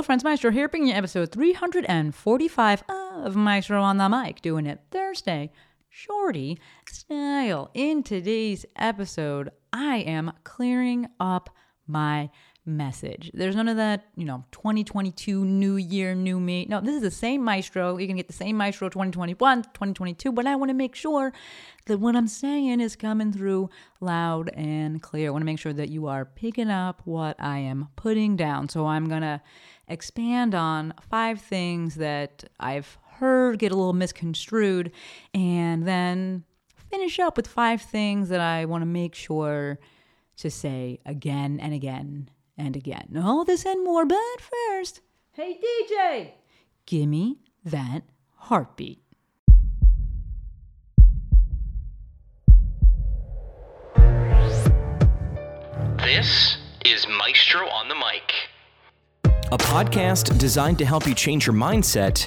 Hello, friends. Maestro here, bringing you episode 345 of Maestro on the Mic, doing it Thursday, shorty style. In today's episode, I am clearing up my message. There's none of that, you know, 2022 new year, new me. No, this is the same maestro. You can get the same maestro 2021, 2022, but I want to make sure that what I'm saying is coming through loud and clear. I want to make sure that you are picking up what I am putting down. So I'm going to expand on five things that I've heard get a little misconstrued and then finish up with five things that I want to make sure to say again and again and again. All this and more, but first, hey DJ, gimme that heartbeat. This is Maestro on the Mic. a podcast designed to help you change your mindset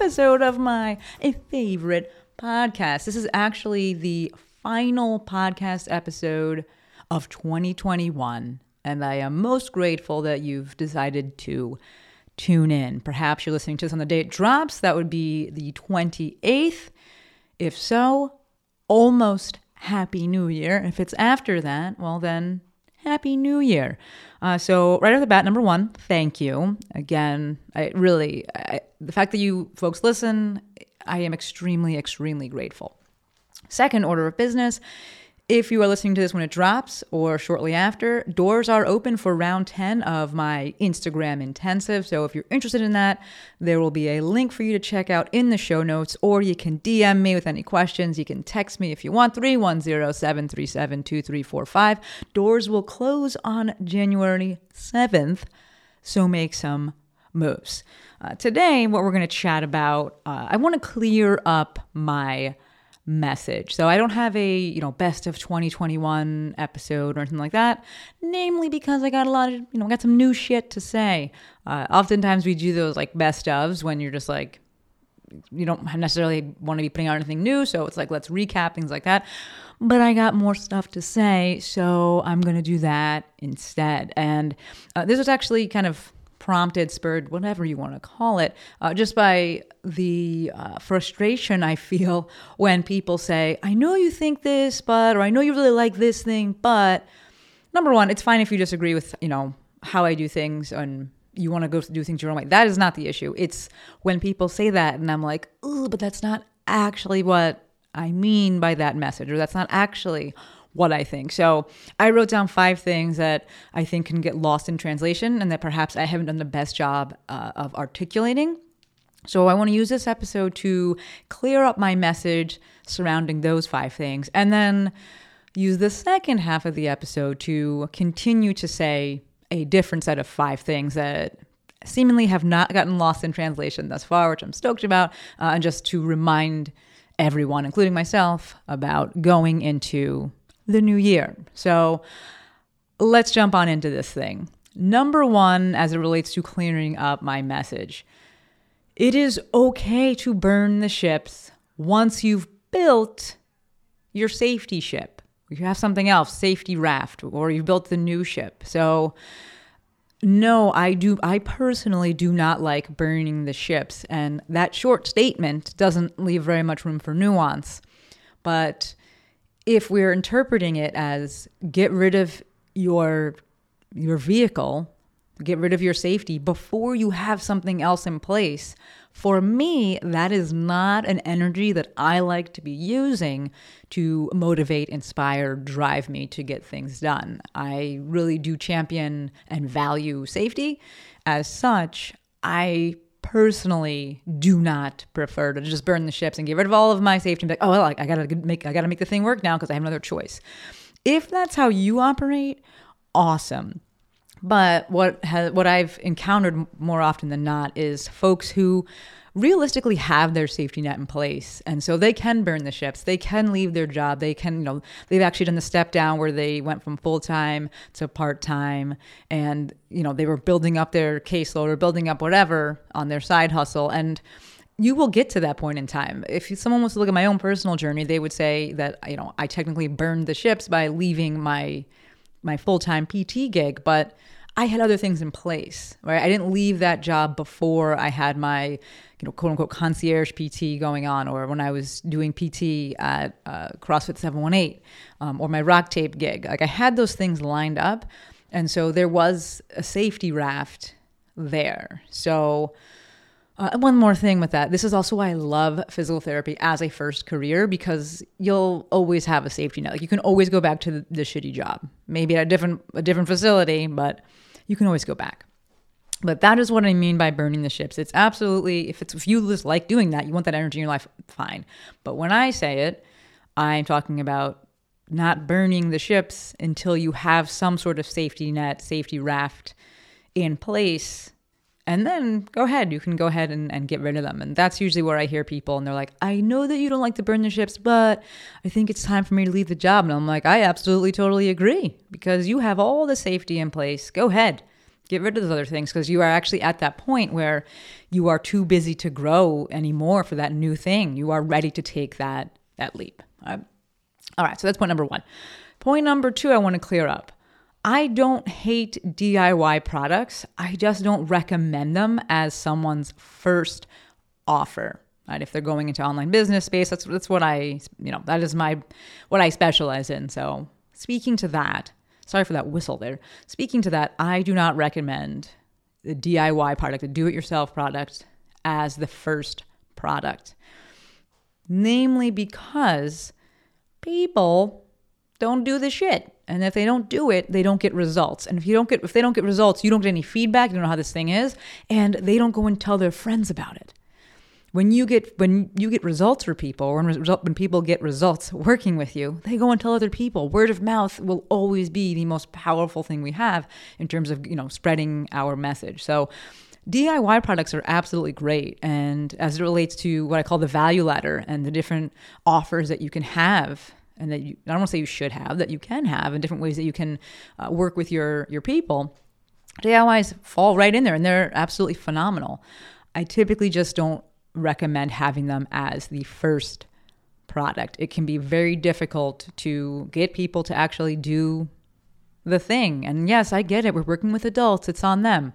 episode of my favorite podcast. This is actually the final podcast episode of 2021, and I am most grateful that you've decided to tune in. Perhaps you're listening to this on the day it drops. That would be the 28th. If so, almost Happy New Year. If it's after that, well, then Happy New Year. Uh, so, right off the bat, number one, thank you. Again, I really, I, the fact that you folks listen, I am extremely, extremely grateful. Second order of business. If you are listening to this when it drops or shortly after, doors are open for round 10 of my Instagram intensive. So if you're interested in that, there will be a link for you to check out in the show notes, or you can DM me with any questions. You can text me if you want 310 737 2345. Doors will close on January 7th, so make some moves. Uh, today, what we're going to chat about, uh, I want to clear up my message. So I don't have a, you know, best of 2021 episode or anything like that, namely because I got a lot of, you know, I got some new shit to say. Uh, oftentimes we do those like best ofs when you're just like, you don't necessarily want to be putting out anything new. So it's like, let's recap things like that. But I got more stuff to say. So I'm going to do that instead. And uh, this was actually kind of prompted, spurred, whatever you want to call it, uh, just by the uh, frustration I feel when people say, I know you think this, but, or I know you really like this thing, but number one, it's fine if you disagree with, you know, how I do things and you want to go do things your own way. That is not the issue. It's when people say that and I'm like, oh, but that's not actually what I mean by that message, or that's not actually what I think. So I wrote down five things that I think can get lost in translation and that perhaps I haven't done the best job uh, of articulating. So I want to use this episode to clear up my message surrounding those five things and then use the second half of the episode to continue to say a different set of five things that seemingly have not gotten lost in translation thus far, which I'm stoked about, uh, and just to remind everyone, including myself, about going into the new year. So let's jump on into this thing. Number one, as it relates to clearing up my message, it is okay to burn the ships once you've built your safety ship. You have something else, safety raft, or you've built the new ship. So, no, I do. I personally do not like burning the ships, and that short statement doesn't leave very much room for nuance. But if we're interpreting it as get rid of your your vehicle, get rid of your safety before you have something else in place, for me, that is not an energy that I like to be using to motivate, inspire, drive me to get things done. I really do champion and value safety. As such, I personally do not prefer to just burn the ships and get rid of all of my safety and be like, oh well, I, gotta make I gotta make the thing work now because I have another choice. If that's how you operate, awesome. But what has, what I've encountered more often than not is folks who realistically have their safety net in place. And so they can burn the ships. They can leave their job. They can you know they've actually done the step down where they went from full-time to part-time. And you know they were building up their caseload or building up whatever on their side hustle. And you will get to that point in time. If someone was to look at my own personal journey, they would say that you know I technically burned the ships by leaving my my full time PT gig, but I had other things in place. Right, I didn't leave that job before I had my you know quote unquote concierge PT going on, or when I was doing PT at uh, CrossFit Seven One Eight, um, or my RockTape gig. Like I had those things lined up, and so there was a safety raft there. So uh, one more thing with that. This is also why I love physical therapy as a first career because you'll always have a safety net. Like you can always go back to the, the shitty job, maybe at a different a different facility, but you can always go back. But that is what I mean by burning the ships. It's absolutely if it's if you just like doing that, you want that energy in your life, fine. But when I say it, I'm talking about not burning the ships until you have some sort of safety net, safety raft in place. And then go ahead. You can go ahead and, and get rid of them. And that's usually where i hear people and they're like i know that you don't like to burn the ships but i think it's time for me to leave the job. And i'm like i absolutely totally agree because you have all the safety in place. Go ahead get rid of those other things because you are actually at that point where you are too busy to grow anymore for that new thing you are ready to take that that leap all right, all right so that's point number one point number two i want to clear up I don't hate DIY products. I just don't recommend them as someone's first offer. Right? If they're going into online business space, that's that's what I, you know, that is my what I specialize in. So, speaking to that, sorry for that whistle there. Speaking to that, I do not recommend the DIY product, the do-it-yourself product as the first product. Namely because people don't do the shit. And if they don't do it, they don't get results. And if you don't get if they don't get results, you don't get any feedback, you don't know how this thing is, and they don't go and tell their friends about it. When you get when you get results for people, or when, when people get results working with you, they go and tell other people. Word of mouth will always be the most powerful thing we have in terms of you know spreading our message. So DIY products are absolutely great. And as it relates to what I call the value ladder and the different offers that you can have and that you I don't want to say you should have that you can have in different ways that you can uh, work with your your people. DIYs fall right in there and they're absolutely phenomenal. I typically just don't recommend having them as the first product. It can be very difficult to get people to actually do the thing. And yes, I get it. We're working with adults, it's on them.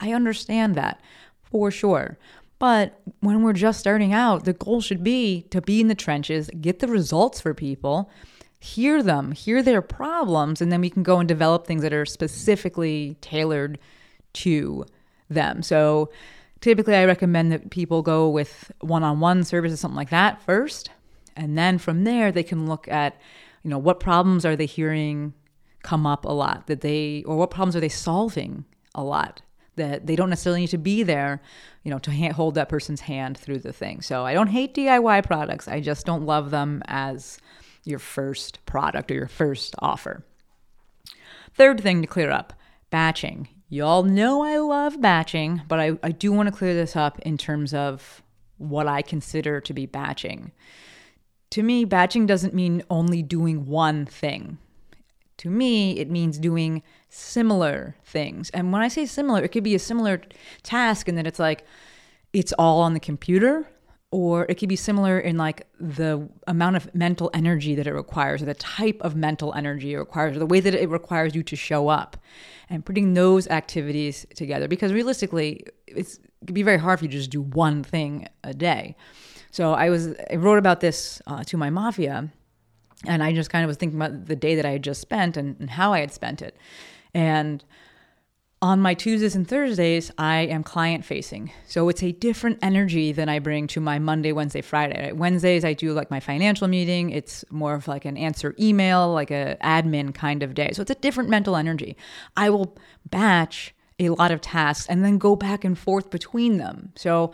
I understand that for sure. But when we're just starting out, the goal should be to be in the trenches, get the results for people, hear them, hear their problems, and then we can go and develop things that are specifically tailored to them. So typically, I recommend that people go with one on one services, something like that first. And then from there, they can look at, you know, what problems are they hearing come up a lot that they, or what problems are they solving a lot that they don't necessarily need to be there, you know, to hold that person's hand through the thing. So I don't hate DIY products. I just don't love them as your first product or your first offer. Third thing to clear up batching. Y'all know I love batching, but I, I do want to clear this up in terms of what I consider to be batching. To me, batching doesn't mean only doing one thing. To me, it means doing similar things. And when I say similar, it could be a similar task and then it's like it's all on the computer, or it could be similar in like the amount of mental energy that it requires, or the type of mental energy it requires, or the way that it requires you to show up. And putting those activities together, because realistically, it's, it could be very hard for you to just do one thing a day. So I was I wrote about this uh, to my mafia and I just kind of was thinking about the day that I had just spent and, and how I had spent it. And on my Tuesdays and Thursdays, I am client facing. So it's a different energy than I bring to my Monday, Wednesday, Friday. Wednesdays, I do like my financial meeting. It's more of like an answer email, like a admin kind of day. So it's a different mental energy. I will batch a lot of tasks and then go back and forth between them. So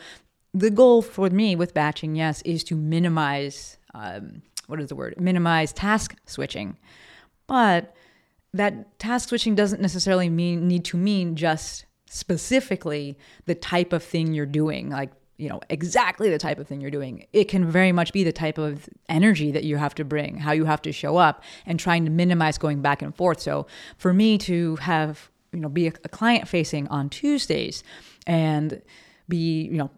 the goal for me with batching, yes, is to minimize um, what is the word? Minimize task switching. But that task switching doesn't necessarily mean need to mean just specifically the type of thing you're doing like you know exactly the type of thing you're doing. It can very much be the type of energy that you have to bring how you have to show up and trying to minimize going back and forth. So for me to have you know be a, a client facing on tuesdays and be you know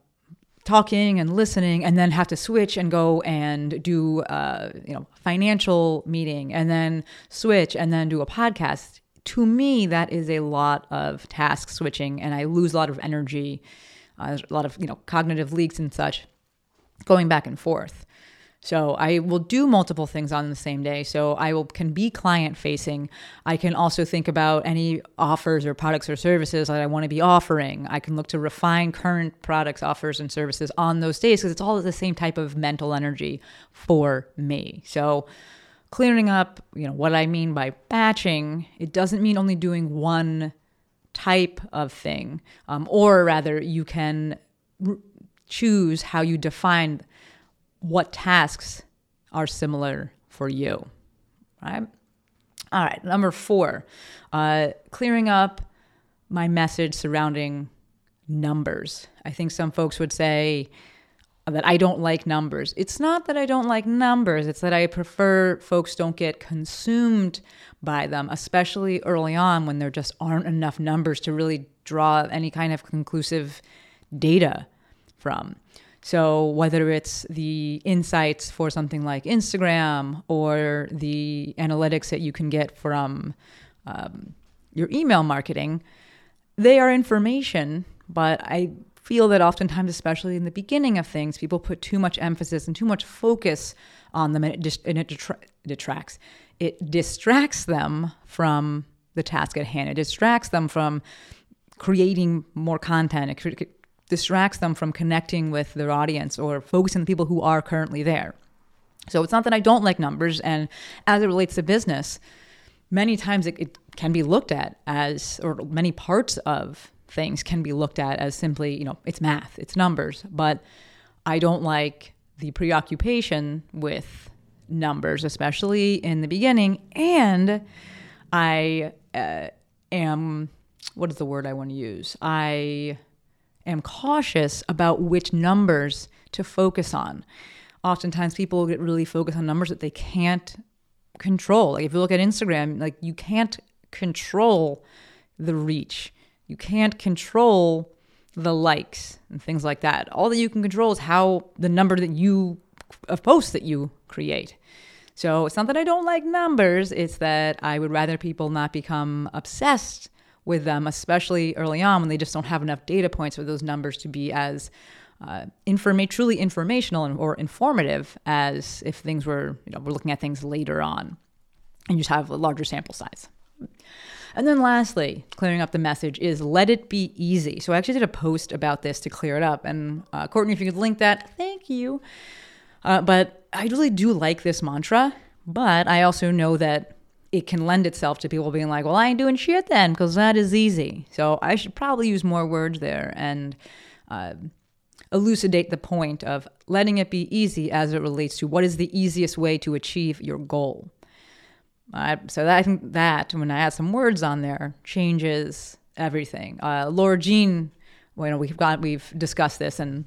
talking and listening and then have to switch and go and do uh, you know financial meeting and then switch and then do a podcast. To me that is a lot of task switching and i lose a lot of energy uh, a lot of you know cognitive leaks and such going back and forth so I will do multiple things on the same day. So I will can be client facing. I can also think about any offers or products or services that I want to be offering. I can look to refine current products, offers, and services on those days because it's all the same type of mental energy for me. So clearing up, you know, what I mean by batching, it doesn't mean only doing one type of thing, um, or rather, you can r- choose how you define what tasks are similar for you, right? All right, number four, uh, clearing up my message surrounding numbers. I think some folks would say that I don't like numbers. It's not that I don't like numbers, it's that I prefer folks don't get consumed by them, especially early on when there just aren't enough numbers to really draw any kind of conclusive data from. So, whether it's the insights for something like Instagram or the analytics that you can get from um, your email marketing, they are information, but I feel that oftentimes, especially in the beginning of things, people put too much emphasis and too much focus on them, and it, dis- and it detra- detracts. It distracts them from the task at hand. It distracts them from creating more content. It distracts them from connecting with their audience or focusing on the people who are currently there. So it's not that I don't like numbers. And as it relates to business, many times it, it can be looked at as, or many parts of things can be looked at as simply, you know, it's math, it's numbers. But I don't like the preoccupation with numbers, especially in the beginning. And I uh, am, what is the word I want to use? I am cautious about which numbers to focus on. Oftentimes, people get really focused on numbers that they can't control. Like if you look at Instagram, like you can't control the reach, you can't control the likes and things like that. All that you can control is how the number that you of posts that you create. So it's not that I don't like numbers, it's that I would rather people not become obsessed with them, especially early on when they just don't have enough data points for those numbers to be as uh, informa- truly informational and, or informative as if things were, you know, we're looking at things later on and you just have a larger sample size. And then lastly, clearing up the message is let it be easy. So I actually did a post about this to clear it up. And uh, Courtney, if you could link that, thank you. Uh, but I really do like this mantra, but I also know that it can lend itself to people being like, well, I ain't doing shit then because that is easy. So I should probably use more words there and uh, elucidate the point of letting it be easy as it relates to what is the easiest way to achieve your goal. Uh, so that, I think that when I add some words on there changes everything. Uh, Laura Jean, you know, we've got we've discussed this, and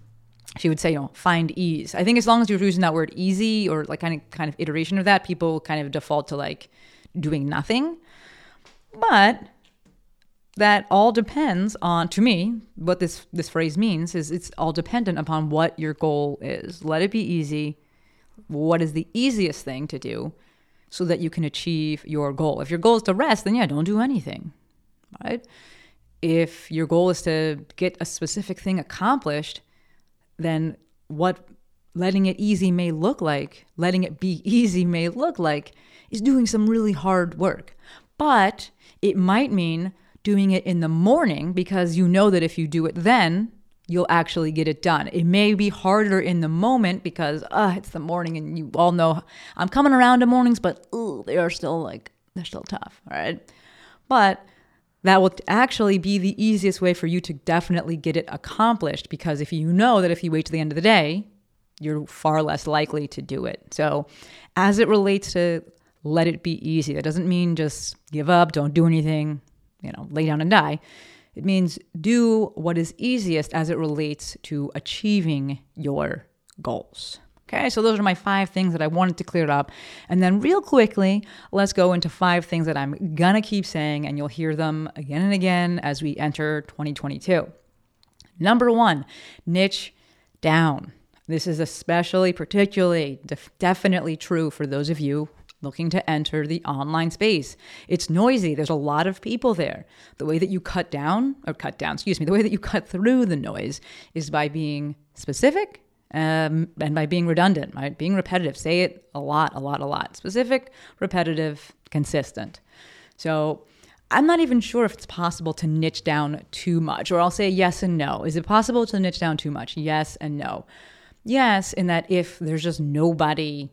she would say, you know, find ease. I think as long as you're using that word easy or like kind of kind of iteration of that, people kind of default to like doing nothing. But that all depends on to me what this this phrase means is it's all dependent upon what your goal is. Let it be easy. What is the easiest thing to do so that you can achieve your goal? If your goal is to rest, then yeah, don't do anything. Right? If your goal is to get a specific thing accomplished, then what letting it easy may look like, letting it be easy may look like is doing some really hard work. But it might mean doing it in the morning because you know that if you do it then, you'll actually get it done. It may be harder in the moment because uh, it's the morning and you all know I'm coming around to mornings, but they are still like, they're still tough, right? But that will actually be the easiest way for you to definitely get it accomplished because if you know that if you wait to the end of the day, you're far less likely to do it. So, as it relates to let it be easy. That doesn't mean just give up, don't do anything, you know, lay down and die. It means do what is easiest as it relates to achieving your goals. Okay, so those are my five things that I wanted to clear up. And then, real quickly, let's go into five things that I'm gonna keep saying, and you'll hear them again and again as we enter 2022. Number one, niche down. This is especially, particularly, def- definitely true for those of you looking to enter the online space. It's noisy. There's a lot of people there. The way that you cut down, or cut down, excuse me, the way that you cut through the noise is by being specific um, and by being redundant, right? Being repetitive. Say it a lot, a lot, a lot. Specific, repetitive, consistent. So I'm not even sure if it's possible to niche down too much, or I'll say yes and no. Is it possible to niche down too much? Yes and no. Yes, in that if there's just nobody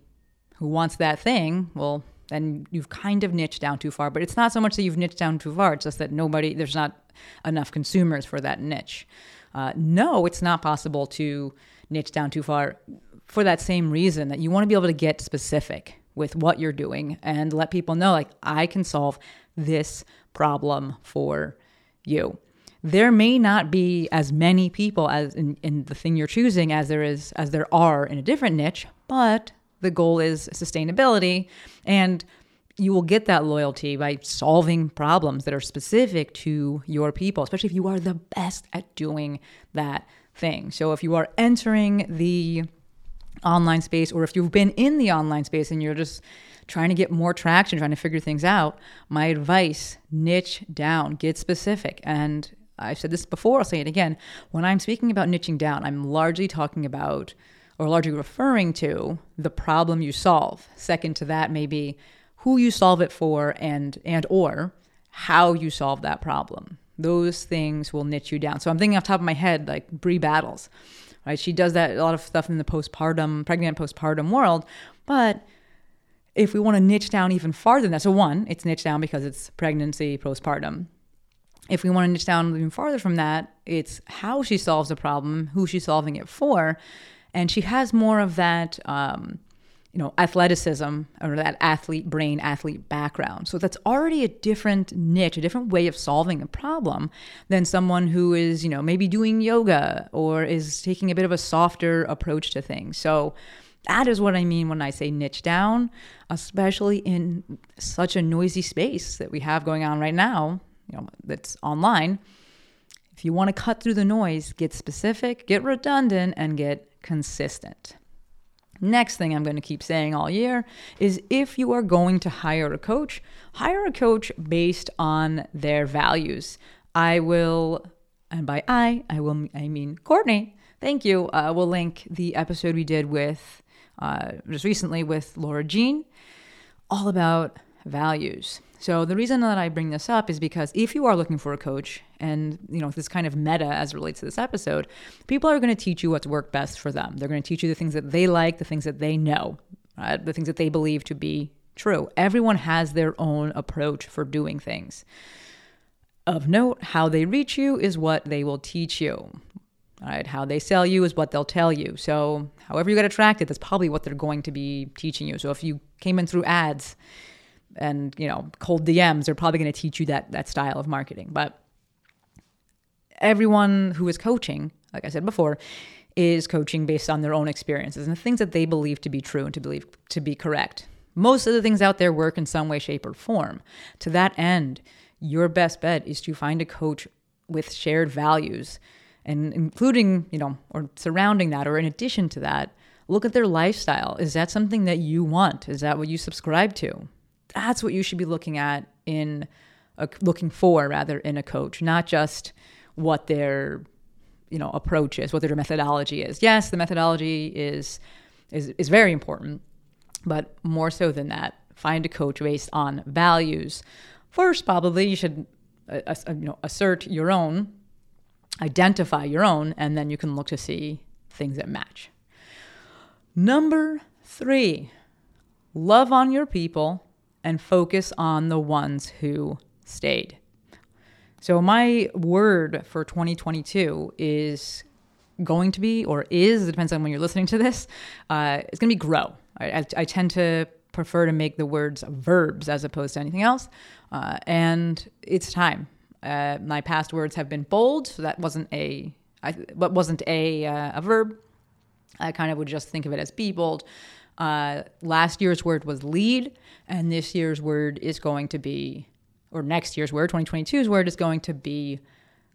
who wants that thing, well, then you've kind of niched down too far. But it's not so much that you've niched down too far, it's just that nobody, there's not enough consumers for that niche. Uh, no, it's not possible to niche down too far for that same reason that you want to be able to get specific with what you're doing and let people know, like, I can solve this problem for you. There may not be as many people as in, in the thing you're choosing as there is as there are in a different niche, but the goal is sustainability and you will get that loyalty by solving problems that are specific to your people, especially if you are the best at doing that thing. So if you are entering the online space or if you've been in the online space and you're just trying to get more traction, trying to figure things out, my advice niche down, get specific. And I've said this before, I'll say it again. When I'm speaking about niching down, I'm largely talking about or largely referring to the problem you solve. Second to that, maybe who you solve it for and and or how you solve that problem. Those things will niche you down. So I'm thinking off top of my head like Brie Battles, right? She does that a lot of stuff in the postpartum, pregnant postpartum world, but if we want to niche down even farther than that, so one, it's niche down because it's pregnancy, postpartum. If we want to niche down even farther from that, it's how she solves the problem, who she's solving it for, and she has more of that um, you know athleticism or that athlete brain athlete background so that's already a different niche a different way of solving a problem than someone who is you know maybe doing yoga or is taking a bit of a softer approach to things so that is what I mean when I say niche down, especially in such a noisy space that we have going on right now, you know, that's online. If you want to cut through the noise, get specific, get redundant, and get consistent. Next thing I'm going to keep saying all year is if you are going to hire a coach, hire a coach based on their values. I will, and by I, I will, I mean Courtney. Thank you. Uh, we'll link the episode we did with uh, just recently with Laura Jean, all about values. So the reason that I bring this up is because if you are looking for a coach, and you know this kind of meta as it relates to this episode, people are going to teach you what's worked best for them. They're going to teach you the things that they like, the things that they know, right? the things that they believe to be true. Everyone has their own approach for doing things. Of note, how they reach you is what they will teach you. Right? How they sell you is what they'll tell you. So, however you get attracted, that's probably what they're going to be teaching you. So, if you came in through ads, and you know cold DMs are probably going to teach you that that style of marketing. But everyone who is coaching, like I said before, is coaching based on their own experiences and the things that they believe to be true and to believe to be correct. Most of the things out there work in some way, shape, or form. To that end, your best bet is to find a coach with shared values and including, you know, or surrounding that or in addition to that, look at their lifestyle. Is that something that you want? Is that what you subscribe to? That's what you should be looking at in a, looking for rather in a coach, not just what their you know approach is, what their methodology is. Yes, the methodology is is is very important, but more so than that, find a coach based on values. First, probably you should uh, uh, you know assert your own, identify your own, and then you can look to see things that match. Number three, love on your people and focus on the ones who stayed. So, my word for 2022 is going to be, or is, it depends on when you're listening to this, uh, it's going to be grow. I, I, I tend to prefer to make the words verbs as opposed to anything else. Uh, and it's time. Uh, my past words have been bold, so that wasn't a, I, wasn't a uh, a verb. I kind of would just think of it as be bold. Uh, last year's word was lead, and this year's word is going to be, or next year's word, 2022's word is going to be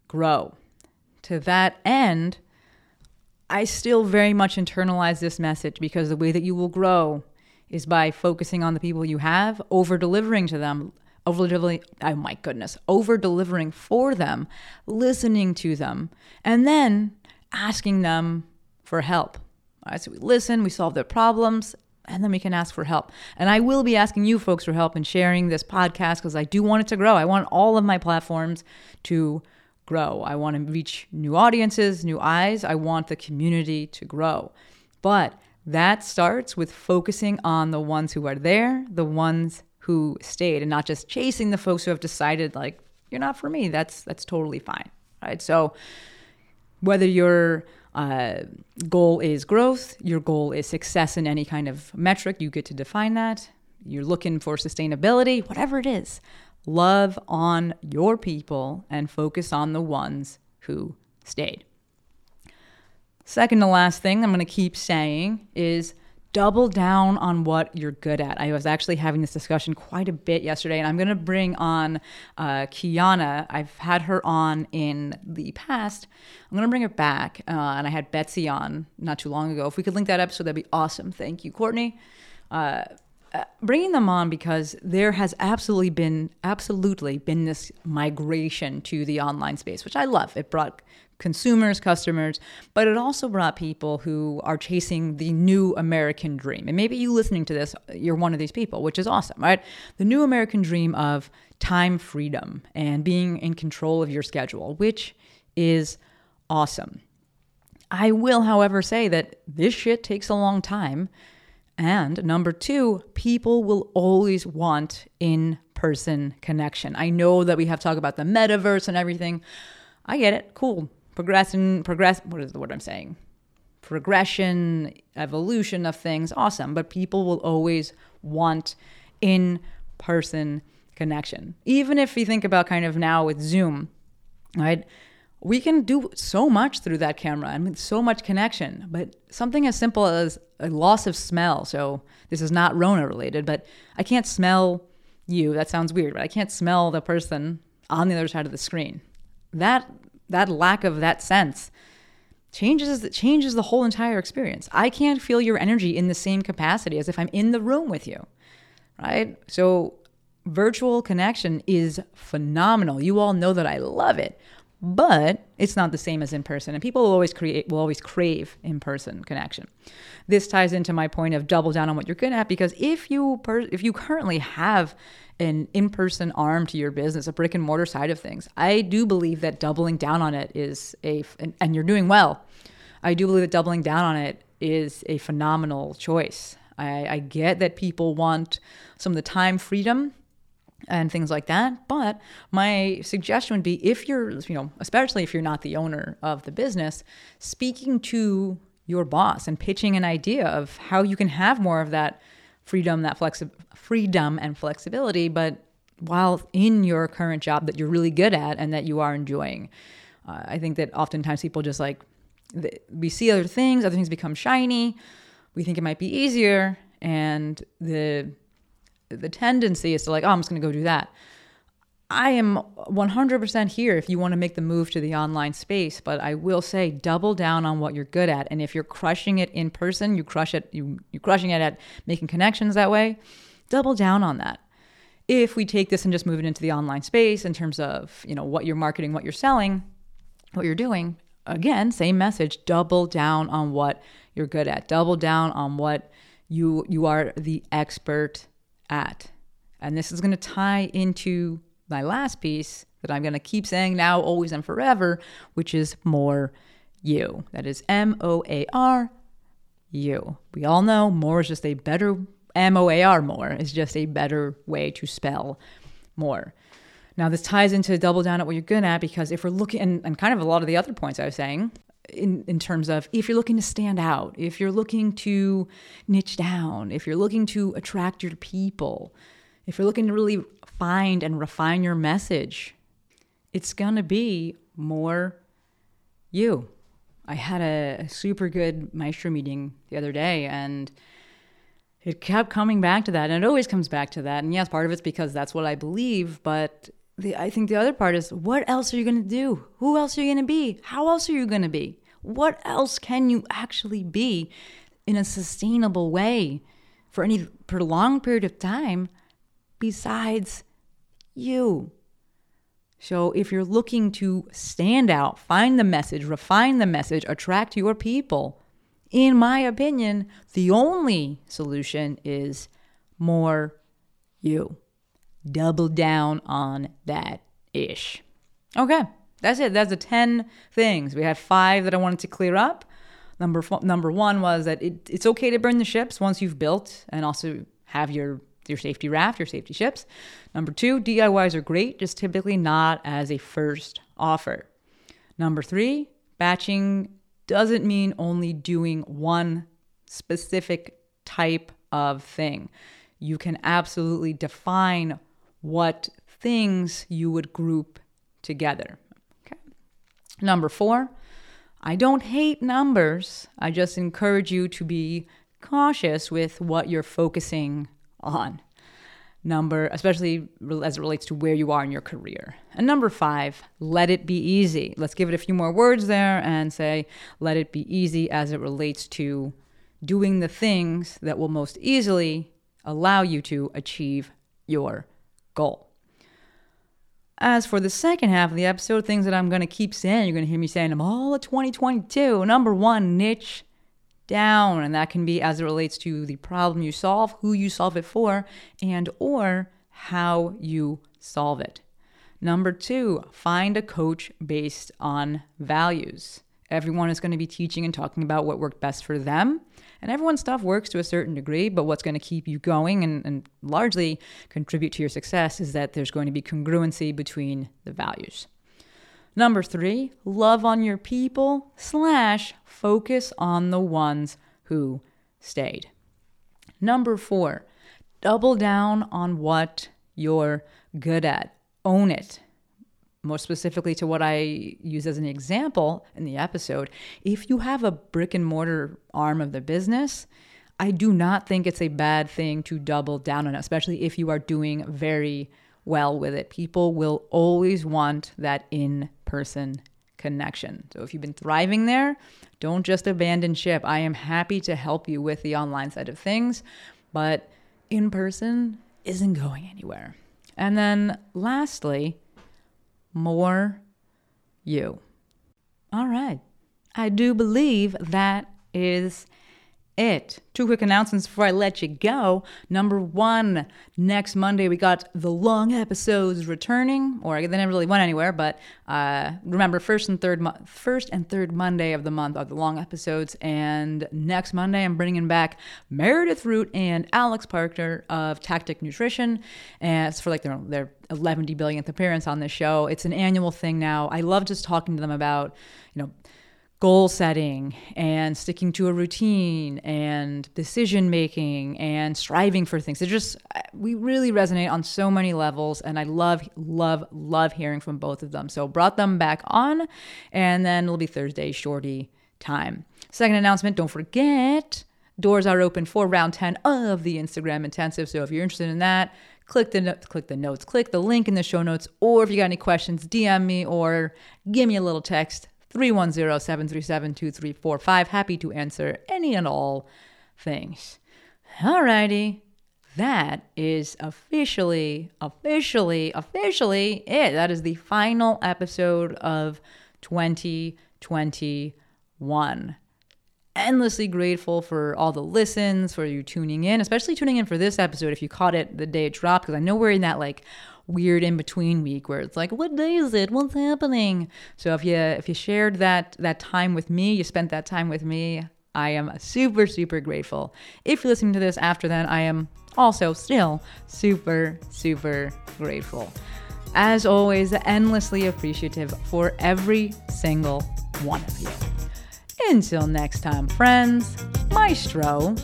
grow. To that end, I still very much internalize this message because the way that you will grow is by focusing on the people you have, over delivering to them, over delivering, oh my goodness, over delivering for them, listening to them, and then asking them for help. All right, so we listen, we solve their problems, and then we can ask for help. And I will be asking you folks for help in sharing this podcast because I do want it to grow. I want all of my platforms to grow. I want to reach new audiences, new eyes. I want the community to grow. But that starts with focusing on the ones who are there, the ones who stayed, and not just chasing the folks who have decided like you're not for me. That's that's totally fine, right? So whether your uh, goal is growth, your goal is success in any kind of metric, you get to define that. You're looking for sustainability, whatever it is. Love on your people and focus on the ones who stayed. Second to last thing I'm going to keep saying is double down on what you're good at. I was actually having this discussion quite a bit yesterday, and I'm going to bring on uh, Kiana. I've had her on in the past. I'm going to bring her back, uh, and I had Betsy on not too long ago. If we could link that episode, that'd be awesome. Thank you, Courtney. Uh, uh bringing them on because there has absolutely been absolutely been this migration to the online space which i love it brought consumers, customers, but it also brought people who are chasing the new American dream. And maybe you listening to this, you're one of these people, which is awesome, right? The new American dream of time freedom and being in control of your schedule, which is awesome. I will, however, say that this shit takes a long time. And number two, people will always want in person connection. I know that we have talked about the metaverse and everything. I get it. Cool progression, progress. What is the word I'm saying? Progression, evolution of things, awesome. But people will always want in person connection. Even if you think about kind of now with Zoom, right? We can do so much through that camera and with so much connection. But something as simple as a loss of smell. So this is not Rona related, but I can't smell you. That sounds weird, but I can't smell the person on the other side of the screen. That that lack of that sense changes changes the whole entire experience. I can't feel your energy in the same capacity as if I'm in the room with you. Right? So virtual connection is phenomenal. You all know that I love it. But it's not the same as in person, and people will always create will always crave in person connection. This ties into my point of double down on what you're good at because if you per, if you currently have an in person arm to your business, a brick and mortar side of things. I do believe that doubling down on it is a, and, and you're doing well. I do believe that doubling down on it is a phenomenal choice. I, I get that people want some of the time freedom and things like that. But my suggestion would be if you're, you know, especially if you're not the owner of the business, speaking to your boss and pitching an idea of how you can have more of that freedom, that flexi- freedom and flexibility, but while in your current job that you're really good at and that you are enjoying. Uh, I think that oftentimes people just like we see other things, other things become shiny. We think it might be easier, and the the tendency is to like, oh, I'm just going to go do that. I am 100% here if you want to make the move to the online space, but I will say double down on what you're good at. And if you're crushing it in person, you crush it, you, you're crushing it at making connections that way, double down on that. If we take this and just move it into the online space in terms of, you know, what you're marketing, what you're selling, what you're doing, again, same message, double down on what you're good at. Double down on what you you are the expert at. And this is going to tie into my last piece that I'm going to keep saying now, always, and forever, which is more you. That is M O A R you. We all know more is just a better, M O A R more is just a better way to spell more. Now, this ties into double down at what you're good at because if we're looking, and, and kind of a lot of the other points I was saying, in, in terms of if you're looking to stand out, if you're looking to niche down, if you're looking to attract your people, if you're looking to really find and refine your message, it's going to be more you. I had a, super good maestro meeting the other day and it kept coming back to that and it always comes back to that. And yes part of it's because that's what i believe but the, i think the other part is what else are you going to do? Who else are you going to be? How else are you going to be? What else can you actually be in a sustainable way for any prolonged period of time besides you so if you're looking to stand out find the message refine the message attract your people in my opinion, the only solution is more you. Double down on that ish. Okay, that's it. That's the 10 things. We had five that I wanted to clear up. Number, f- number one was that it, it's okay to burn the ships once you've built and also have your your safety raft, your safety ships. Number two, DIYs are great, just typically not as a first offer. Number three, batching doesn't mean only doing one specific type of thing. You can absolutely define what things you would group together. Okay. Number four, I don't hate numbers. I just encourage you to be cautious with what you're focusing on number, especially as it relates to where you are in your career. And number five, let it be easy. Let's give it a few more words there and say, let it be easy as it relates to doing the things that will most easily allow you to achieve your goal. As for the second half of the episode, things that I'm going to keep saying, you're going to hear me saying them all of 2022. Number one, niche down and that can be as it relates to the problem you solve who you solve it for and or how you solve it. Number two find a coach based on values. Everyone is going to be teaching and talking about what worked best for them and everyone's stuff works to a certain degree but what's going to keep you going and, and largely contribute to your success is that there's going to be congruency between the values Number three, love on your people slash focus on the ones who stayed. Number four, double down on what you're good at. Own it. More specifically to what I use as an example in the episode, if you have a brick and mortar arm of the business, I do not think it's a bad thing to double down on it, especially if you are doing very well with it. People will always want that in person connection. So if you've been thriving there, don't just abandon ship. I am happy to help you with the online side of things, but in person isn't going anywhere. And then lastly, more you. All right. I do believe that is it. Two quick announcements before I let you go. Number one, next Monday we got the long episodes returning, or they never really went anywhere. But uh, remember, first and third mo- first and third Monday of the month are the long episodes, and next Monday I'm bringing back Meredith Root and Alex Parker of Tactic Nutrition, and it's for like their their 11 billionth appearance on this show. It's an annual thing now. I love just talking to them about, you know goal setting and sticking to a routine and decision making and striving for things. It just we really resonate on so many levels and I love love love hearing from both of them. So brought them back on and then it'll be Thursday shorty time. Second announcement, don't forget doors are open for round 10 of the Instagram intensive. So if you're interested in that, click the click the notes, click the link in the show notes or if you got any questions, DM me or give me a little text 310 737 2345. Happy to answer any and all things. Alrighty. That is officially, officially, officially it. That is the final episode of 2021 endlessly grateful for all the listens, for you tuning in, especially tuning in for this episode if you caught it the day it dropped, because I know we're in that like weird in between week where it's like, what day is it? What's happening? So if you if you shared that that time with me, you spent that time with me, I am super super grateful. If you're listening to this after then, I am also still super super grateful. As always, endlessly appreciative for every single one of you. Until next time, friends, Maestro